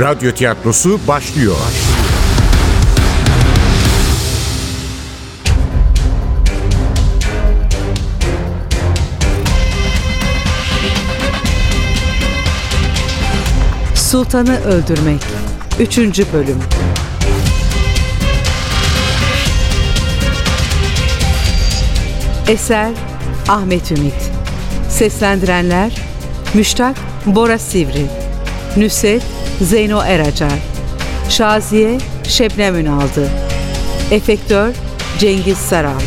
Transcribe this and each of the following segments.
Radyo tiyatrosu başlıyor. Sultanı Öldürmek 3. Bölüm Eser Ahmet Ümit Seslendirenler Müştak Bora Sivri Nüset Zeyno Eracar Şaziye Şebnem Ünaldı Efektör Cengiz Saral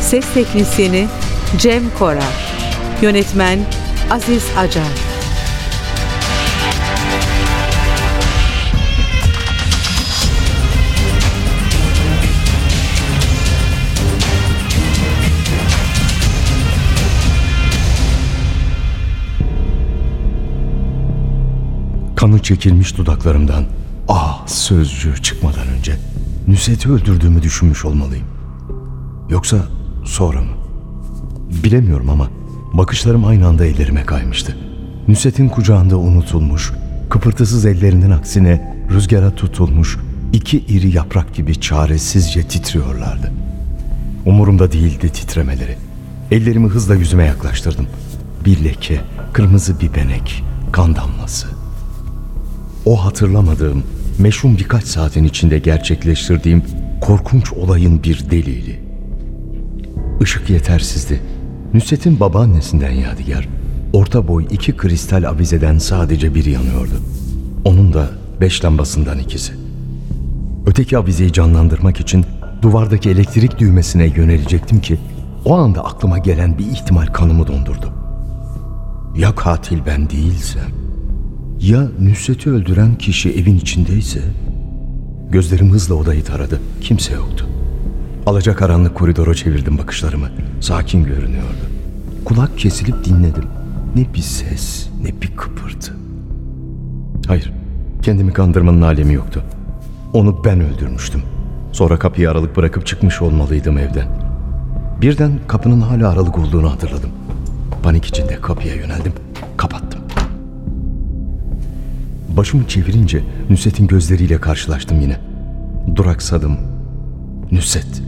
Ses Teknisyeni Cem Korar Yönetmen Aziz Acar Kanı çekilmiş dudaklarımdan ah sözcüğü çıkmadan önce Nusret'i öldürdüğümü düşünmüş olmalıyım. Yoksa sonra mı? Bilemiyorum ama bakışlarım aynı anda ellerime kaymıştı. Nusret'in kucağında unutulmuş, kıpırtısız ellerinin aksine rüzgara tutulmuş iki iri yaprak gibi çaresizce titriyorlardı. Umurumda değildi titremeleri. Ellerimi hızla yüzüme yaklaştırdım. Bir leke, kırmızı bir benek, kan damlası. O hatırlamadığım, meşhum birkaç saatin içinde gerçekleştirdiğim korkunç olayın bir delili. Işık yetersizdi. Nusret'in babaannesinden yadigar, orta boy iki kristal avizeden sadece biri yanıyordu. Onun da beş lambasından ikisi. Öteki avizeyi canlandırmak için duvardaki elektrik düğmesine yönelecektim ki o anda aklıma gelen bir ihtimal kanımı dondurdu. Ya katil ben değilsem? Ya Nusret'i öldüren kişi evin içindeyse? Gözlerim hızla odayı taradı. Kimse yoktu. Alacakaranlık koridora çevirdim bakışlarımı. Sakin görünüyordu. Kulak kesilip dinledim. Ne bir ses, ne bir kıpırtı. Hayır, kendimi kandırmanın alemi yoktu. Onu ben öldürmüştüm. Sonra kapıyı aralık bırakıp çıkmış olmalıydım evden. Birden kapının hala aralık olduğunu hatırladım. Panik içinde kapıya yöneldim. Kapattım. Başımı çevirince Nusret'in gözleriyle karşılaştım yine. Duraksadım. Nusret.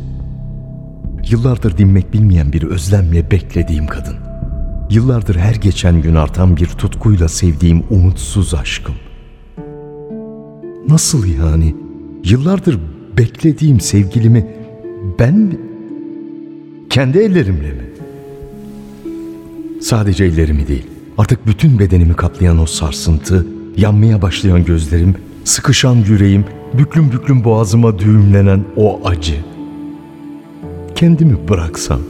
Yıllardır dinmek bilmeyen bir özlemle beklediğim kadın. Yıllardır her geçen gün artan bir tutkuyla sevdiğim umutsuz aşkım. Nasıl yani? Yıllardır beklediğim sevgilimi ben mi? Kendi ellerimle mi? Sadece ellerimi değil, artık bütün bedenimi kaplayan o sarsıntı, yanmaya başlayan gözlerim, sıkışan yüreğim, büklüm büklüm boğazıma düğümlenen o acı. Kendimi bıraksam.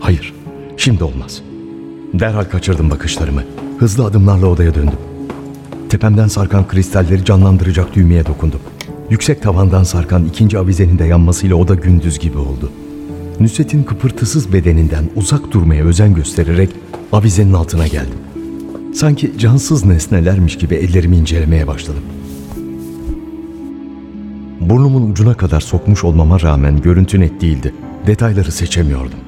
Hayır, şimdi olmaz. Derhal kaçırdım bakışlarımı. Hızlı adımlarla odaya döndüm. Tepemden sarkan kristalleri canlandıracak düğmeye dokundum. Yüksek tavandan sarkan ikinci avizenin de yanmasıyla oda gündüz gibi oldu. Nusret'in kıpırtısız bedeninden uzak durmaya özen göstererek avizenin altına geldim. Sanki cansız nesnelermiş gibi ellerimi incelemeye başladım. Burnumun ucuna kadar sokmuş olmama rağmen görüntü net değildi. Detayları seçemiyordum.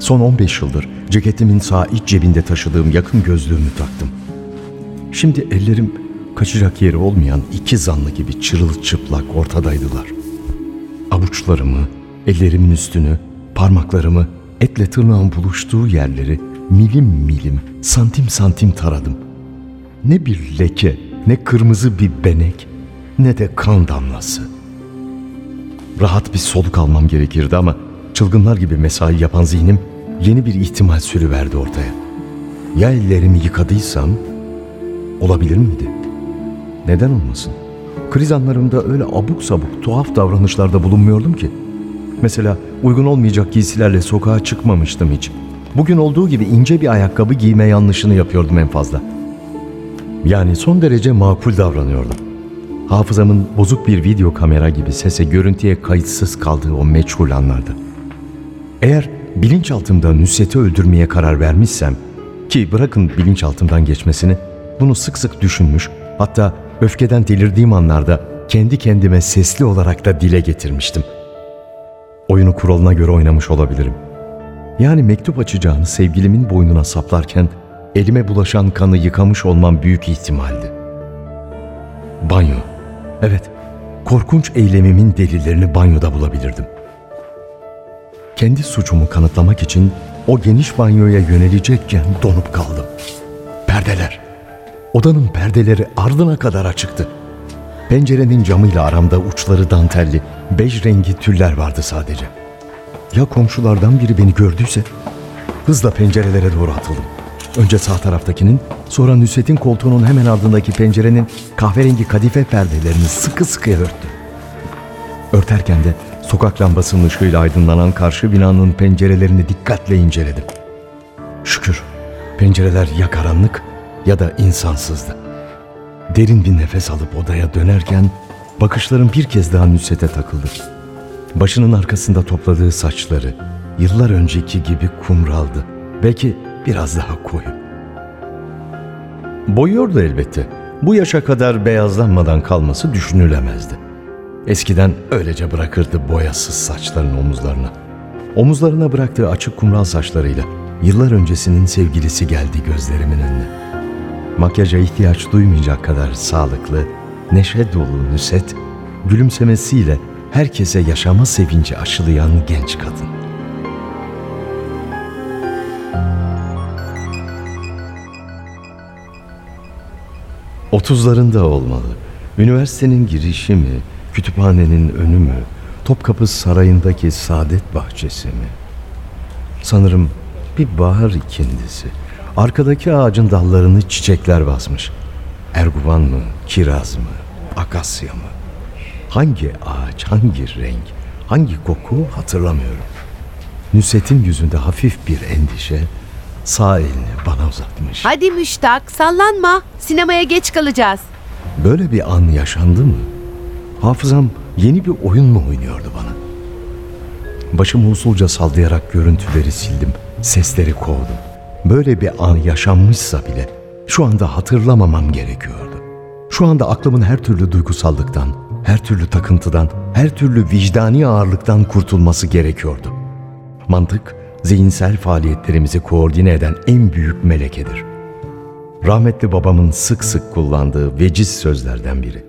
Son 15 yıldır ceketimin sağ iç cebinde taşıdığım yakın gözlüğümü taktım. Şimdi ellerim kaçacak yeri olmayan iki zanlı gibi çırılçıplak ortadaydılar. Avuçlarımı, ellerimin üstünü, parmaklarımı, etle tırnağın buluştuğu yerleri milim milim, santim santim taradım. Ne bir leke, ne kırmızı bir benek, ne de kan damlası. Rahat bir soluk almam gerekirdi ama çılgınlar gibi mesai yapan zihnim yeni bir ihtimal sürüverdi ortaya. Ya ellerimi yıkadıysam olabilir miydi? Neden olmasın? Kriz anlarımda öyle abuk sabuk tuhaf davranışlarda bulunmuyordum ki. Mesela uygun olmayacak giysilerle sokağa çıkmamıştım hiç. Bugün olduğu gibi ince bir ayakkabı giyme yanlışını yapıyordum en fazla. Yani son derece makul davranıyordum. Hafızamın bozuk bir video kamera gibi sese görüntüye kayıtsız kaldığı o meçhul anlarda. Eğer bilinçaltımda Nusret'i öldürmeye karar vermişsem ki bırakın bilinçaltımdan geçmesini bunu sık sık düşünmüş hatta öfkeden delirdiğim anlarda kendi kendime sesli olarak da dile getirmiştim. Oyunu kuralına göre oynamış olabilirim. Yani mektup açacağını sevgilimin boynuna saplarken elime bulaşan kanı yıkamış olmam büyük ihtimaldi. Banyo. Evet, korkunç eylemimin delillerini banyoda bulabilirdim. Kendi suçumu kanıtlamak için o geniş banyoya yönelecekken donup kaldım. Perdeler. Odanın perdeleri ardına kadar açıktı. Pencerenin camıyla aramda uçları dantelli, bej rengi tüller vardı sadece. Ya komşulardan biri beni gördüyse? Hızla pencerelere doğru atıldım. Önce sağ taraftakinin, sonra Nusret'in koltuğunun hemen ardındaki pencerenin kahverengi kadife perdelerini sıkı sıkı örttüm. Örterken de sokak lambasının ışığıyla aydınlanan karşı binanın pencerelerini dikkatle inceledim. Şükür pencereler ya karanlık ya da insansızdı. Derin bir nefes alıp odaya dönerken bakışlarım bir kez daha Nusret'e takıldı. Başının arkasında topladığı saçları yıllar önceki gibi kumraldı. Belki biraz daha koyu. Boyuyordu elbette. Bu yaşa kadar beyazlanmadan kalması düşünülemezdi. Eskiden öylece bırakırdı boyasız saçların omuzlarına. Omuzlarına bıraktığı açık kumral saçlarıyla yıllar öncesinin sevgilisi geldi gözlerimin önüne. Makyaja ihtiyaç duymayacak kadar sağlıklı, neşe dolu Nüset, gülümsemesiyle herkese yaşama sevinci aşılayan genç kadın. Otuzlarında olmalı. Üniversitenin girişi mi, kütüphanenin önü mü, Topkapı Sarayı'ndaki saadet bahçesi mi? Sanırım bir bahar ikindisi. Arkadaki ağacın dallarını çiçekler basmış. Erguvan mı, kiraz mı, akasya mı? Hangi ağaç, hangi renk, hangi koku hatırlamıyorum. Nüset'in yüzünde hafif bir endişe sağ elini bana uzatmış. Hadi Müştak sallanma. Sinemaya geç kalacağız. Böyle bir an yaşandı mı? Hafızam yeni bir oyun mu oynuyordu bana? Başımı usulca sallayarak görüntüleri sildim, sesleri kovdum. Böyle bir an yaşanmışsa bile şu anda hatırlamamam gerekiyordu. Şu anda aklımın her türlü duygusallıktan, her türlü takıntıdan, her türlü vicdani ağırlıktan kurtulması gerekiyordu. Mantık, zihinsel faaliyetlerimizi koordine eden en büyük melekedir. Rahmetli babamın sık sık kullandığı veciz sözlerden biri.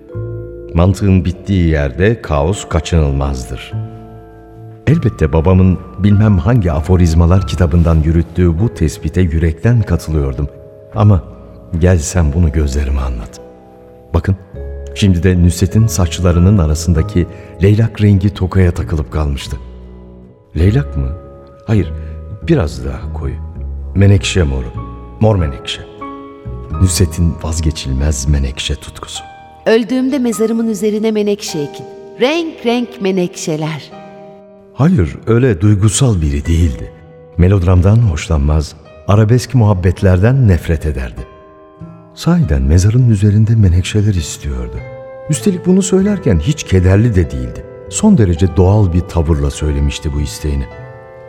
Mantığın bittiği yerde kaos kaçınılmazdır. Elbette babamın bilmem hangi aforizmalar kitabından yürüttüğü bu tespite yürekten katılıyordum. Ama gel sen bunu gözlerime anlat. Bakın, şimdi de Nusret'in saçlarının arasındaki leylak rengi tokaya takılıp kalmıştı. Leylak mı? Hayır, biraz daha koyu. Menekşe moru, mor menekşe. Nusret'in vazgeçilmez menekşe tutkusu. Öldüğümde mezarımın üzerine menekşe ekin. Renk renk menekşeler. Hayır, öyle duygusal biri değildi. Melodramdan hoşlanmaz, arabesk muhabbetlerden nefret ederdi. Sahiden mezarın üzerinde menekşeler istiyordu. Üstelik bunu söylerken hiç kederli de değildi. Son derece doğal bir tavırla söylemişti bu isteğini.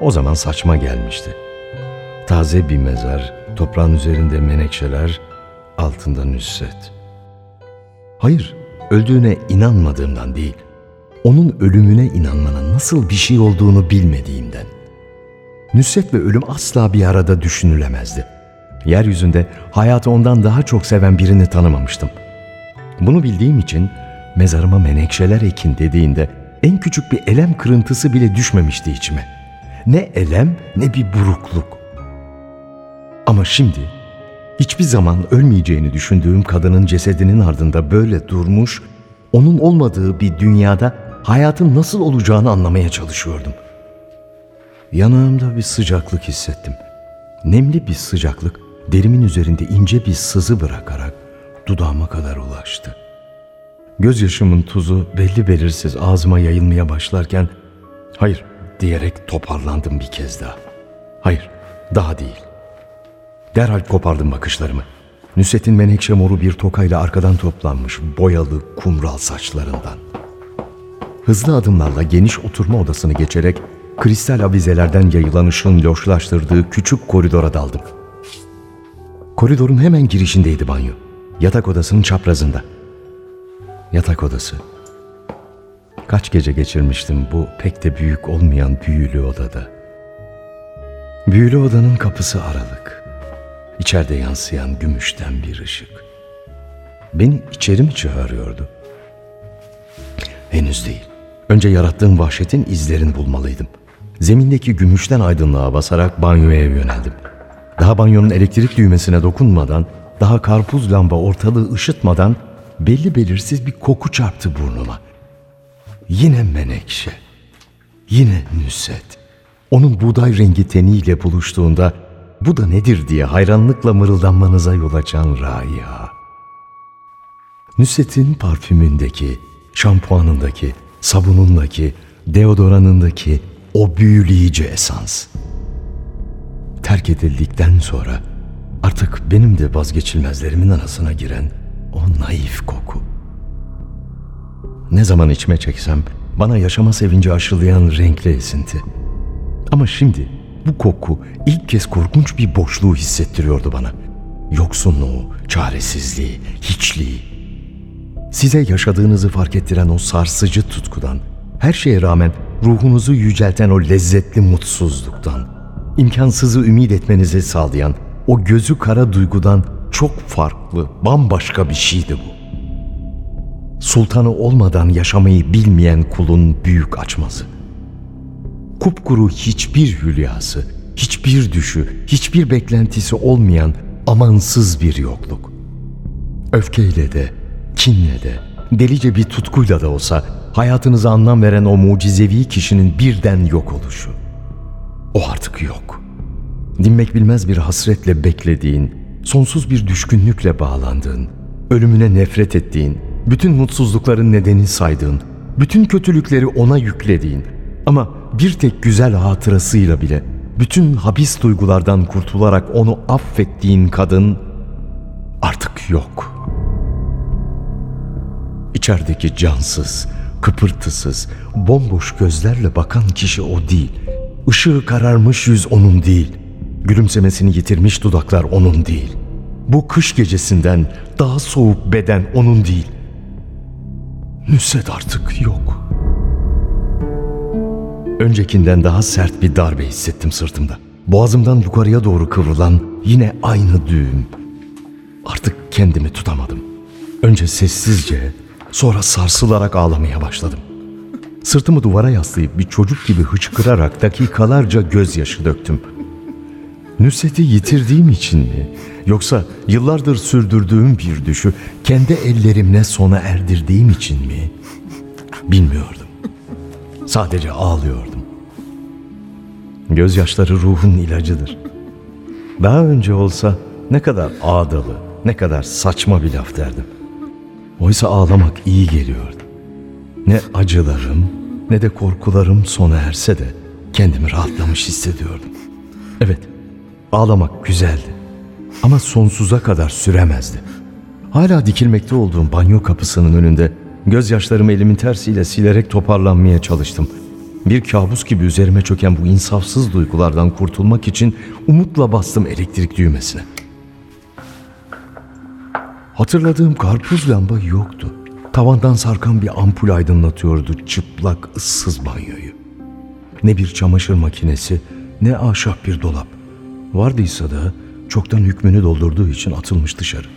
O zaman saçma gelmişti. Taze bir mezar, toprağın üzerinde menekşeler, altında nüsret. Hayır, öldüğüne inanmadığımdan değil, onun ölümüne inanmanın nasıl bir şey olduğunu bilmediğimden. Nüsret ve ölüm asla bir arada düşünülemezdi. Yeryüzünde hayatı ondan daha çok seven birini tanımamıştım. Bunu bildiğim için mezarıma menekşeler ekin dediğinde en küçük bir elem kırıntısı bile düşmemişti içime. Ne elem ne bir burukluk. Ama şimdi hiçbir zaman ölmeyeceğini düşündüğüm kadının cesedinin ardında böyle durmuş, onun olmadığı bir dünyada hayatın nasıl olacağını anlamaya çalışıyordum. Yanağımda bir sıcaklık hissettim. Nemli bir sıcaklık derimin üzerinde ince bir sızı bırakarak dudağıma kadar ulaştı. Gözyaşımın tuzu belli belirsiz ağzıma yayılmaya başlarken hayır diyerek toparlandım bir kez daha. Hayır, daha değil. Derhal kopardım bakışlarımı. Nusret'in menekşe moru bir tokayla arkadan toplanmış boyalı kumral saçlarından. Hızlı adımlarla geniş oturma odasını geçerek kristal avizelerden yayılan ışığın loşlaştırdığı küçük koridora daldım. Koridorun hemen girişindeydi banyo. Yatak odasının çaprazında. Yatak odası. Kaç gece geçirmiştim bu pek de büyük olmayan büyülü odada. Büyülü odanın kapısı aralık. İçeride yansıyan gümüşten bir ışık. beni içeri mi çağırıyordu? Henüz değil. Önce yarattığım vahşetin izlerini bulmalıydım. Zemindeki gümüşten aydınlığa basarak banyoya yöneldim. Daha banyonun elektrik düğmesine dokunmadan, daha karpuz lamba ortalığı ışıtmadan belli belirsiz bir koku çarptı burnuma. Yine menekşe. Yine Nüset. Onun buğday rengi teniyle buluştuğunda bu da nedir diye hayranlıkla mırıldanmanıza yol açan Raiha. Nüset'in parfümündeki, şampuanındaki, sabunundaki, deodoranındaki o büyüleyici esans. Terk edildikten sonra artık benim de vazgeçilmezlerimin arasına giren o naif koku. Ne zaman içime çeksem bana yaşama sevinci aşılayan renkli esinti. Ama şimdi bu koku ilk kez korkunç bir boşluğu hissettiriyordu bana. Yoksunluğu, çaresizliği, hiçliği. Size yaşadığınızı fark ettiren o sarsıcı tutkudan, her şeye rağmen ruhunuzu yücelten o lezzetli mutsuzluktan, imkansızı ümit etmenizi sağlayan o gözü kara duygudan çok farklı, bambaşka bir şeydi bu. Sultanı olmadan yaşamayı bilmeyen kulun büyük açması. Kupkuru hiçbir hülyası, hiçbir düşü, hiçbir beklentisi olmayan amansız bir yokluk. Öfkeyle de, kinle de, delice bir tutkuyla da olsa hayatınıza anlam veren o mucizevi kişinin birden yok oluşu. O artık yok. Dinmek bilmez bir hasretle beklediğin, sonsuz bir düşkünlükle bağlandığın, ölümüne nefret ettiğin, bütün mutsuzlukların nedeni saydığın, bütün kötülükleri ona yüklediğin ama bir tek güzel hatırasıyla bile bütün habis duygulardan kurtularak onu affettiğin kadın artık yok. İçerideki cansız, kıpırtısız, bomboş gözlerle bakan kişi o değil. Işığı kararmış yüz onun değil. Gülümsemesini yitirmiş dudaklar onun değil. Bu kış gecesinden daha soğuk beden onun değil. Nüsret artık yok. Öncekinden daha sert bir darbe hissettim sırtımda. Boğazımdan yukarıya doğru kıvrılan yine aynı düğüm. Artık kendimi tutamadım. Önce sessizce, sonra sarsılarak ağlamaya başladım. Sırtımı duvara yaslayıp bir çocuk gibi hıçkırarak dakikalarca gözyaşı döktüm. Nusret'i yitirdiğim için mi? Yoksa yıllardır sürdürdüğüm bir düşü kendi ellerimle sona erdirdiğim için mi? Bilmiyordum. Sadece ağlıyordum. Gözyaşları ruhun ilacıdır. Daha önce olsa ne kadar ağdalı, ne kadar saçma bir laf derdim. Oysa ağlamak iyi geliyordu. Ne acılarım ne de korkularım sona erse de kendimi rahatlamış hissediyordum. Evet, ağlamak güzeldi ama sonsuza kadar süremezdi. Hala dikilmekte olduğum banyo kapısının önünde gözyaşlarımı elimin tersiyle silerek toparlanmaya çalıştım. Bir kabus gibi üzerime çöken bu insafsız duygulardan kurtulmak için umutla bastım elektrik düğmesine. Hatırladığım karpuz lamba yoktu. Tavandan sarkan bir ampul aydınlatıyordu çıplak ıssız banyoyu. Ne bir çamaşır makinesi ne ahşap bir dolap. Vardıysa da çoktan hükmünü doldurduğu için atılmış dışarı.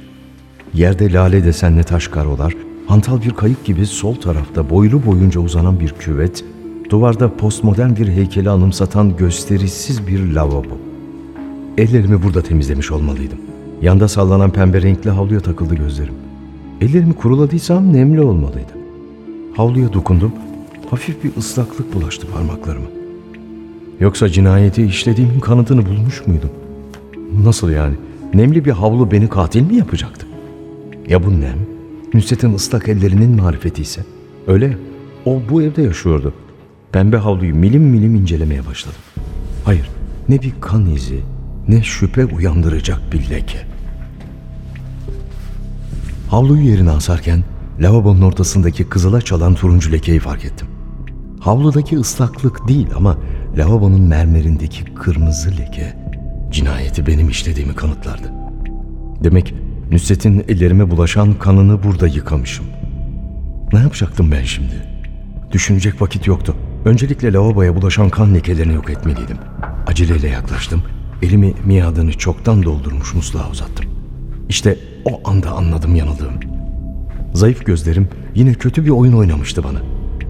Yerde lale desenli taş karolar, hantal bir kayık gibi sol tarafta boylu boyunca uzanan bir küvet, duvarda postmodern bir heykeli anımsatan gösterişsiz bir lavabo. Ellerimi burada temizlemiş olmalıydım. Yanda sallanan pembe renkli havluya takıldı gözlerim. Ellerimi kuruladıysam nemli olmalıydı. Havluya dokundum. Hafif bir ıslaklık bulaştı parmaklarıma. Yoksa cinayeti işlediğimin kanıtını bulmuş muydum? Nasıl yani? Nemli bir havlu beni katil mi yapacaktı? Ya bu nem? Nusret'in ıslak ellerinin marifeti ise? Öyle o bu evde yaşıyordu. Pembe havluyu milim milim incelemeye başladım. Hayır, ne bir kan izi, ne şüphe uyandıracak bir leke. Havluyu yerine asarken lavabonun ortasındaki kızıla çalan turuncu lekeyi fark ettim. Havludaki ıslaklık değil ama lavabonun mermerindeki kırmızı leke cinayeti benim işlediğimi kanıtlardı. Demek Nusret'in ellerime bulaşan kanını burada yıkamışım. Ne yapacaktım ben şimdi? Düşünecek vakit yoktu. Öncelikle lavaboya bulaşan kan lekelerini yok etmeliydim. Aceleyle yaklaştım. Elimi miadını çoktan doldurmuş musluğa uzattım. İşte o anda anladım yanıldığım. Zayıf gözlerim yine kötü bir oyun oynamıştı bana.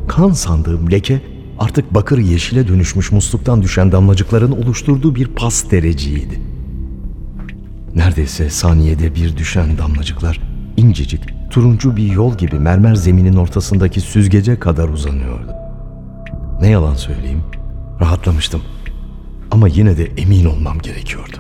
Kan sandığım leke artık bakır yeşile dönüşmüş musluktan düşen damlacıkların oluşturduğu bir pas dereciydi. Neredeyse saniyede bir düşen damlacıklar incecik, turuncu bir yol gibi mermer zeminin ortasındaki süzgece kadar uzanıyordu. Ne yalan söyleyeyim, rahatlamıştım. Ama yine de emin olmam gerekiyordu.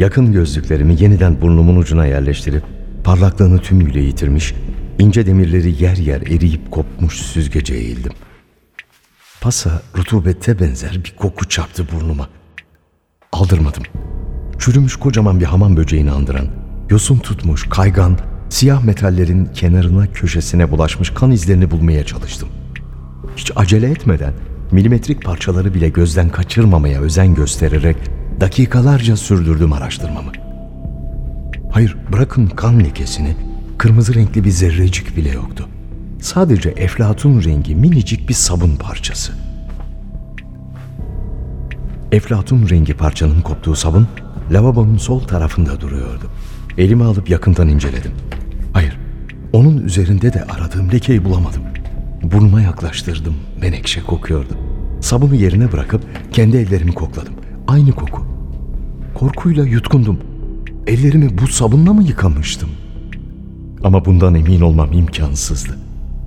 Yakın gözlüklerimi yeniden burnumun ucuna yerleştirip parlaklığını tümüyle yitirmiş, ince demirleri yer yer eriyip kopmuş süzgece eğildim. Pasa rutubette benzer bir koku çarptı burnuma. Aldırmadım. Çürümüş kocaman bir hamam böceğini andıran, yosun tutmuş, kaygan, siyah metallerin kenarına köşesine bulaşmış kan izlerini bulmaya çalıştım. Hiç acele etmeden milimetrik parçaları bile gözden kaçırmamaya özen göstererek dakikalarca sürdürdüm araştırmamı. Hayır, bırakın kan lekesini, kırmızı renkli bir zerrecik bile yoktu. Sadece eflatun rengi minicik bir sabun parçası. Eflatun rengi parçanın koptuğu sabun lavabonun sol tarafında duruyordu. Elimi alıp yakından inceledim. Hayır, onun üzerinde de aradığım lekeyi bulamadım. Burnuma yaklaştırdım, menekşe kokuyordu. Sabunu yerine bırakıp kendi ellerimi kokladım. Aynı koku. Korkuyla yutkundum. Ellerimi bu sabunla mı yıkamıştım? Ama bundan emin olmam imkansızdı.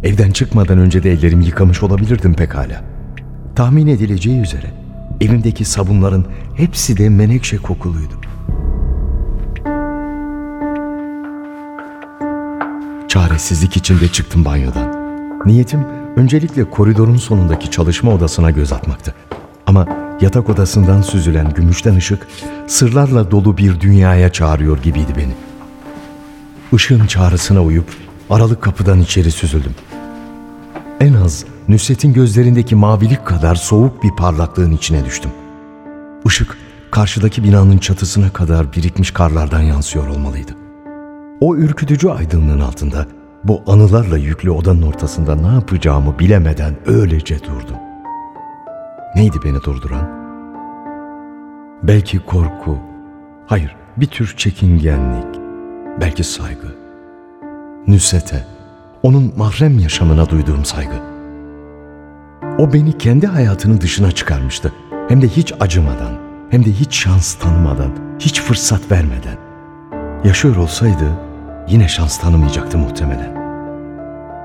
Evden çıkmadan önce de ellerimi yıkamış olabilirdim pekala. Tahmin edileceği üzere evimdeki sabunların hepsi de menekşe kokuluydu. Çaresizlik içinde çıktım banyodan. Niyetim öncelikle koridorun sonundaki çalışma odasına göz atmaktı. Ama yatak odasından süzülen gümüşten ışık sırlarla dolu bir dünyaya çağırıyor gibiydi beni. Işığın çağrısına uyup aralık kapıdan içeri süzüldüm. En az Nusret'in gözlerindeki mavilik kadar soğuk bir parlaklığın içine düştüm. Işık karşıdaki binanın çatısına kadar birikmiş karlardan yansıyor olmalıydı. O ürkütücü aydınlığın altında bu anılarla yüklü odanın ortasında ne yapacağımı bilemeden öylece durdum. Neydi beni durduran? Belki korku, hayır bir tür çekingenlik, belki saygı. Nüsete, onun mahrem yaşamına duyduğum saygı. O beni kendi hayatının dışına çıkarmıştı. Hem de hiç acımadan, hem de hiç şans tanımadan, hiç fırsat vermeden. Yaşıyor olsaydı yine şans tanımayacaktı muhtemelen.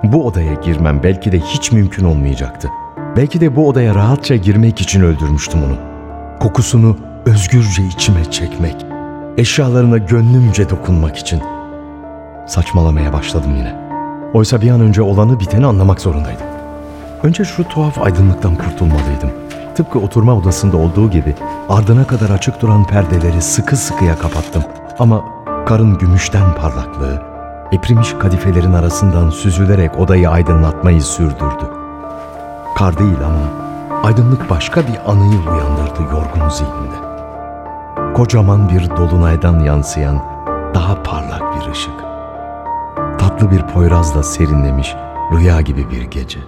Bu odaya girmem belki de hiç mümkün olmayacaktı. Belki de bu odaya rahatça girmek için öldürmüştüm onu. Kokusunu özgürce içime çekmek, eşyalarına gönlümce dokunmak için. Saçmalamaya başladım yine. Oysa bir an önce olanı biteni anlamak zorundaydım. Önce şu tuhaf aydınlıktan kurtulmalıydım. Tıpkı oturma odasında olduğu gibi ardına kadar açık duran perdeleri sıkı sıkıya kapattım. Ama karın gümüşten parlaklığı, eprimiş kadifelerin arasından süzülerek odayı aydınlatmayı sürdürdü. Kar değil ama aydınlık başka bir anıyı uyandırdı yorgun zihnimde. Kocaman bir dolunaydan yansıyan daha parlak bir ışık. Tatlı bir poyrazla serinlemiş rüya gibi bir gece.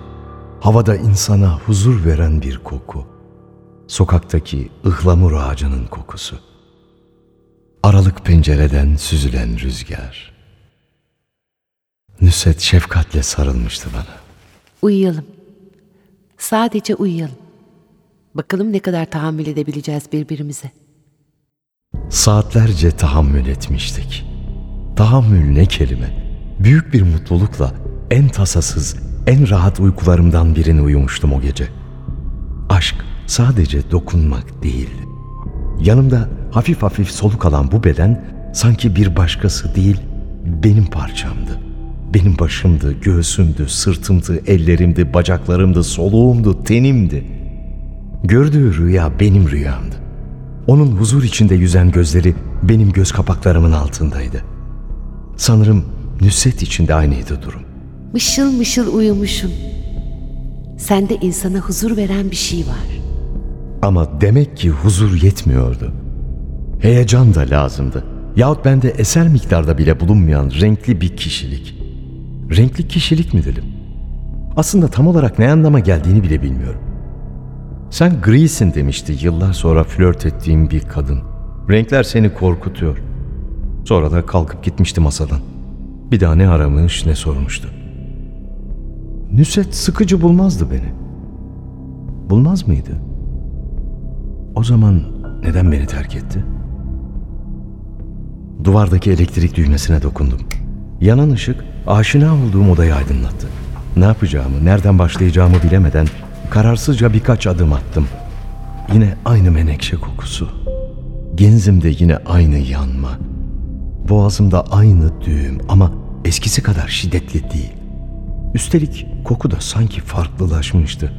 Havada insana huzur veren bir koku. Sokaktaki ıhlamur ağacının kokusu. Aralık pencereden süzülen rüzgar. Nüset şefkatle sarılmıştı bana. Uyuyalım. Sadece uyuyalım. Bakalım ne kadar tahammül edebileceğiz birbirimize. Saatlerce tahammül etmiştik. Tahammül ne kelime. Büyük bir mutlulukla en tasasız, en rahat uykularımdan birine uyumuştum o gece. Aşk sadece dokunmak değil. Yanımda hafif hafif soluk alan bu beden sanki bir başkası değil, benim parçamdı. Benim başımdı, göğsümdü, sırtımdı, ellerimdi, bacaklarımdı, soluğumdu, tenimdi. Gördüğü rüya benim rüyamdı. Onun huzur içinde yüzen gözleri benim göz kapaklarımın altındaydı. Sanırım Nüsret içinde aynıydı durum. Mışıl mışıl uyumuşum. Sende insana huzur veren bir şey var. Ama demek ki huzur yetmiyordu. Heyecan da lazımdı. Yahut bende eser miktarda bile bulunmayan renkli bir kişilik. Renkli kişilik mi dedim? Aslında tam olarak ne anlama geldiğini bile bilmiyorum. Sen grisin demişti yıllar sonra flört ettiğim bir kadın. Renkler seni korkutuyor. Sonra da kalkıp gitmişti masadan. Bir daha ne aramış ne sormuştu. Nusret sıkıcı bulmazdı beni. Bulmaz mıydı? O zaman neden beni terk etti? Duvardaki elektrik düğmesine dokundum. Yanan ışık aşina olduğum odayı aydınlattı. Ne yapacağımı, nereden başlayacağımı bilemeden kararsızca birkaç adım attım. Yine aynı menekşe kokusu. Genzimde yine aynı yanma. Boğazımda aynı düğüm ama eskisi kadar şiddetli değil. Üstelik koku da sanki farklılaşmıştı.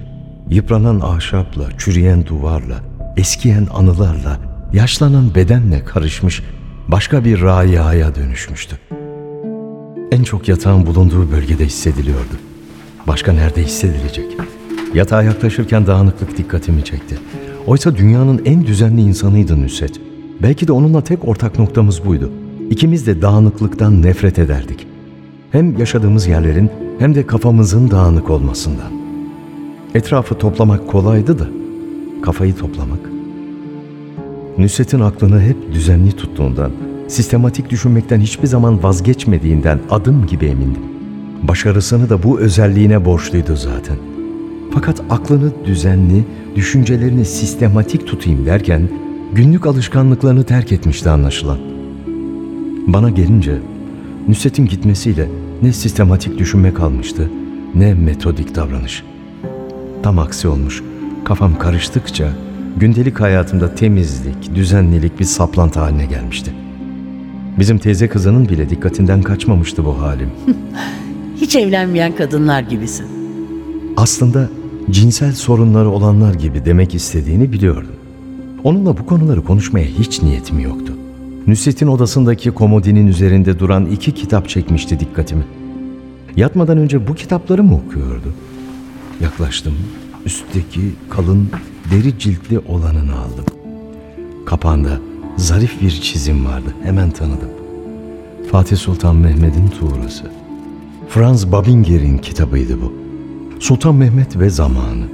Yıpranan ahşapla, çürüyen duvarla, eskiyen anılarla, yaşlanan bedenle karışmış başka bir rayaya dönüşmüştü. En çok yatağın bulunduğu bölgede hissediliyordu. Başka nerede hissedilecek? Yatağa yaklaşırken dağınıklık dikkatimi çekti. Oysa dünyanın en düzenli insanıydı Nusret. Belki de onunla tek ortak noktamız buydu. İkimiz de dağınıklıktan nefret ederdik. Hem yaşadığımız yerlerin hem de kafamızın dağınık olmasından. Etrafı toplamak kolaydı da kafayı toplamak. Nusret'in aklını hep düzenli tuttuğundan, sistematik düşünmekten hiçbir zaman vazgeçmediğinden adım gibi emindim. Başarısını da bu özelliğine borçluydu zaten. Fakat aklını düzenli, düşüncelerini sistematik tutayım derken günlük alışkanlıklarını terk etmişti anlaşılan. Bana gelince Nusret'in gitmesiyle ne sistematik düşünme kalmıştı ne metodik davranış. Tam aksi olmuş. Kafam karıştıkça gündelik hayatımda temizlik, düzenlilik bir saplantı haline gelmişti. Bizim teyze kızının bile dikkatinden kaçmamıştı bu halim. Hiç evlenmeyen kadınlar gibisin. Aslında cinsel sorunları olanlar gibi demek istediğini biliyordum. Onunla bu konuları konuşmaya hiç niyetim yoktu. Nusret'in odasındaki komodinin üzerinde duran iki kitap çekmişti dikkatimi. Yatmadan önce bu kitapları mı okuyordu? Yaklaştım. Üstteki kalın deri ciltli olanını aldım. Kapağında zarif bir çizim vardı. Hemen tanıdım. Fatih Sultan Mehmet'in tuğrası. Franz Babinger'in kitabıydı bu. Sultan Mehmet ve Zamanı.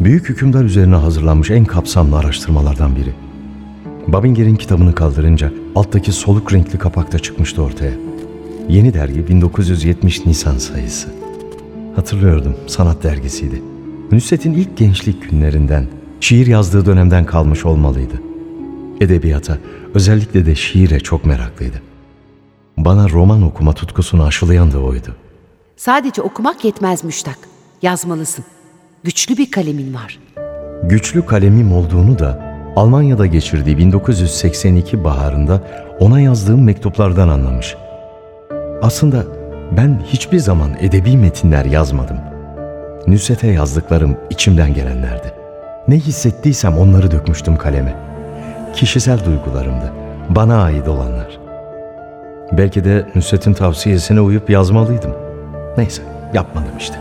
Büyük hükümdar üzerine hazırlanmış en kapsamlı araştırmalardan biri. Babinger'in kitabını kaldırınca alttaki soluk renkli kapakta çıkmıştı ortaya. Yeni dergi 1970 Nisan sayısı. Hatırlıyordum, sanat dergisiydi. Nusret'in ilk gençlik günlerinden, şiir yazdığı dönemden kalmış olmalıydı. Edebiyata, özellikle de şiire çok meraklıydı. Bana roman okuma tutkusunu aşılayan da oydu. Sadece okumak yetmez müştak. Yazmalısın. Güçlü bir kalemin var. Güçlü kalemim olduğunu da Almanya'da geçirdiği 1982 baharında ona yazdığım mektuplardan anlamış. Aslında ben hiçbir zaman edebi metinler yazmadım. Nusret'e yazdıklarım içimden gelenlerdi. Ne hissettiysem onları dökmüştüm kaleme. Kişisel duygularımdı, bana ait olanlar. Belki de Nusret'in tavsiyesine uyup yazmalıydım. Neyse, yapmadım işte.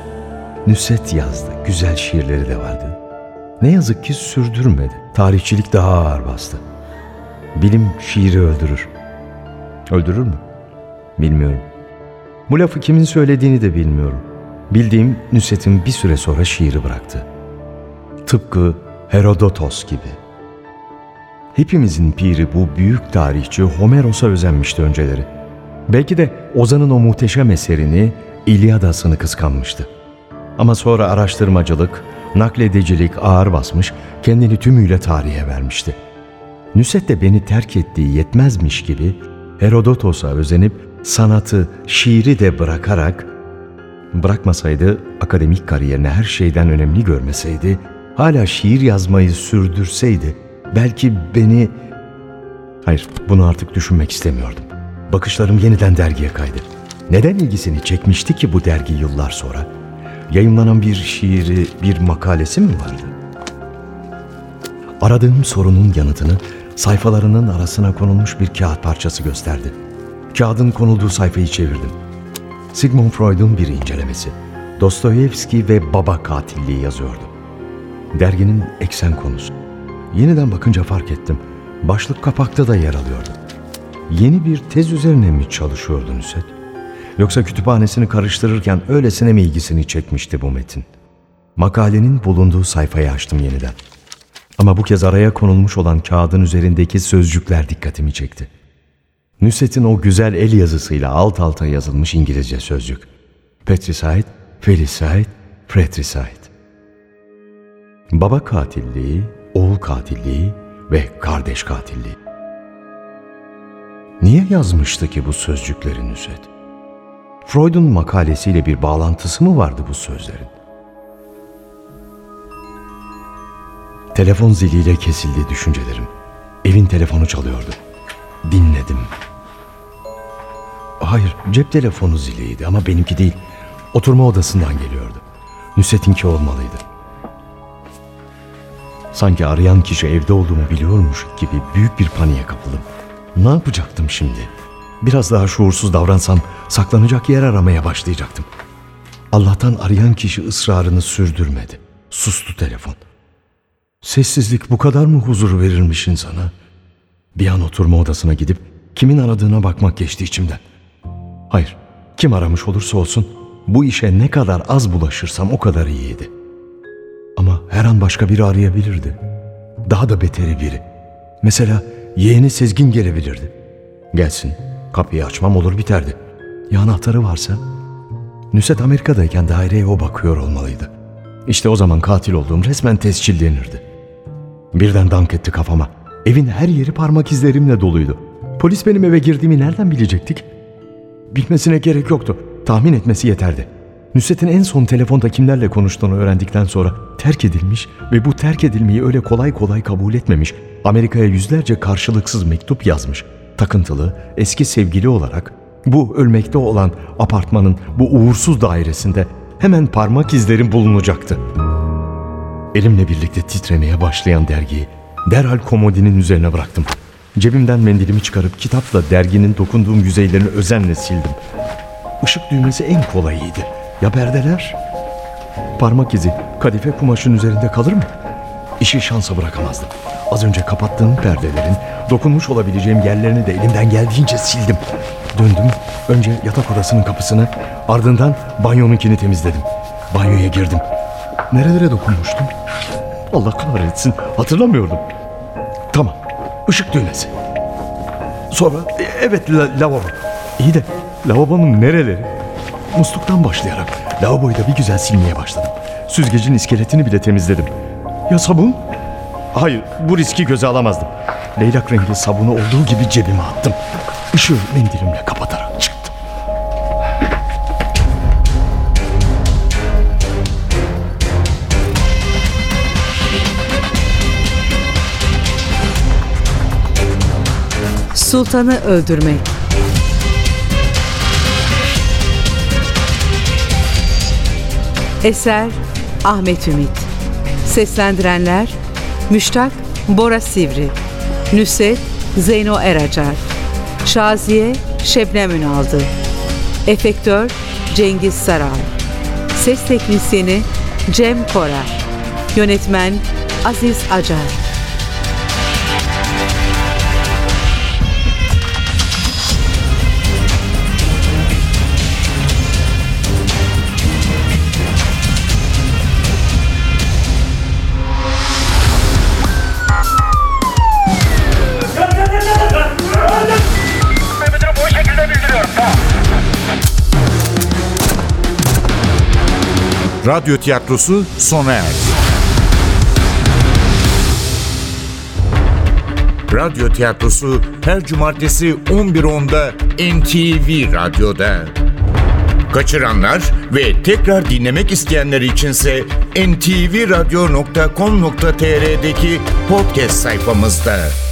Nusret yazdı, güzel şiirleri de vardı. Ne yazık ki sürdürmedi. Tarihçilik daha ağır bastı. Bilim şiiri öldürür. Öldürür mü? Bilmiyorum. Bu lafı kimin söylediğini de bilmiyorum. Bildiğim Nusret'in bir süre sonra şiiri bıraktı. Tıpkı Herodotos gibi. Hepimizin piri bu büyük tarihçi Homeros'a özenmişti önceleri. Belki de Ozan'ın o muhteşem eserini, İlyadas'ını kıskanmıştı. Ama sonra araştırmacılık, nakledicilik ağır basmış, kendini tümüyle tarihe vermişti. Nusret de beni terk ettiği yetmezmiş gibi Herodotos'a özenip sanatı, şiiri de bırakarak bırakmasaydı akademik kariyerini her şeyden önemli görmeseydi, hala şiir yazmayı sürdürseydi belki beni Hayır, bunu artık düşünmek istemiyordum. Bakışlarım yeniden dergiye kaydı. Neden ilgisini çekmişti ki bu dergi yıllar sonra? Yayınlanan bir şiiri, bir makalesi mi vardı? Aradığım sorunun yanıtını sayfalarının arasına konulmuş bir kağıt parçası gösterdi. Kağıdın konulduğu sayfayı çevirdim. Sigmund Freud'un bir incelemesi. Dostoyevski ve baba katilliği yazıyordu. Derginin eksen konusu. Yeniden bakınca fark ettim. Başlık kapakta da yer alıyordu. Yeni bir tez üzerine mi çalışıyordu Nusret? Yoksa kütüphanesini karıştırırken öylesine mi ilgisini çekmişti bu metin? Makalenin bulunduğu sayfayı açtım yeniden. Ama bu kez araya konulmuş olan kağıdın üzerindeki sözcükler dikkatimi çekti. Nusret'in o güzel el yazısıyla alt alta yazılmış İngilizce sözcük. Petricide, Felicide, Fratricide. Baba katilliği, oğul katilliği ve kardeş katilliği. Niye yazmıştı ki bu sözcükleri Nusret? Freud'un makalesiyle bir bağlantısı mı vardı bu sözlerin? Telefon ziliyle kesildi düşüncelerim. Evin telefonu çalıyordu. Dinledim. Hayır, cep telefonu ziliydi ama benimki değil. Oturma odasından geliyordu. Nusret'inki olmalıydı. Sanki arayan kişi evde olduğumu biliyormuş gibi büyük bir paniğe kapıldım. Ne yapacaktım şimdi? Biraz daha şuursuz davransam saklanacak yer aramaya başlayacaktım. Allah'tan arayan kişi ısrarını sürdürmedi. Sustu telefon. Sessizlik bu kadar mı huzur verirmiş insana? Bir an oturma odasına gidip kimin aradığına bakmak geçti içimden. Hayır, kim aramış olursa olsun bu işe ne kadar az bulaşırsam o kadar iyiydi. Ama her an başka biri arayabilirdi. Daha da beteri biri. Mesela yeğeni Sezgin gelebilirdi. Gelsin, kapıyı açmam olur biterdi. Ya anahtarı varsa? Nusret Amerika'dayken daireye o bakıyor olmalıydı. İşte o zaman katil olduğum resmen tescillenirdi. Birden dank etti kafama. Evin her yeri parmak izlerimle doluydu. Polis benim eve girdiğimi nereden bilecektik? Bilmesine gerek yoktu. Tahmin etmesi yeterdi. Nusret'in en son telefonda kimlerle konuştuğunu öğrendikten sonra terk edilmiş ve bu terk edilmeyi öyle kolay kolay kabul etmemiş. Amerika'ya yüzlerce karşılıksız mektup yazmış. Takıntılı, eski sevgili olarak bu ölmekte olan apartmanın bu uğursuz dairesinde hemen parmak izlerim bulunacaktı. Elimle birlikte titremeye başlayan dergiyi derhal komodinin üzerine bıraktım. Cebimden mendilimi çıkarıp kitapla derginin dokunduğum yüzeylerini özenle sildim. Işık düğmesi en kolayıydı. Ya perdeler? Parmak izi kadife kumaşın üzerinde kalır mı? İşi şansa bırakamazdım. Az önce kapattığım perdelerin dokunmuş olabileceğim yerlerini de elimden geldiğince sildim. Döndüm. Önce yatak odasının kapısını, ardından banyonunkini temizledim. Banyoya girdim. Nerelere dokunmuştum? Allah kahretsin. Hatırlamıyordum. Tamam. Işık düğmesi. Sonra e, evet la- lavabo. İyi de lavabonun nereleri? Musluktan başlayarak lavaboyu da bir güzel silmeye başladım. Süzgecin iskeletini bile temizledim. Ya sabun? Hayır, bu riski göze alamazdım. Leylak rengi sabunu olduğu gibi cebime attım. Işığı mendilimle kapatarak çıktım. Sultanı öldürmek. Eser Ahmet Ümit. Seslendirenler Müştak Bora Sivri. Nüset Zeyno Eracar. Şaziye Şebnem Ünaldı. Efektör Cengiz Saral. Ses teknisyeni Cem Korar. Yönetmen Aziz Acar. Radyo tiyatrosu sona erdi. Radyo tiyatrosu her cumartesi 11.10'da NTV Radyo'da. Kaçıranlar ve tekrar dinlemek isteyenler içinse ntvradio.com.tr'deki podcast sayfamızda.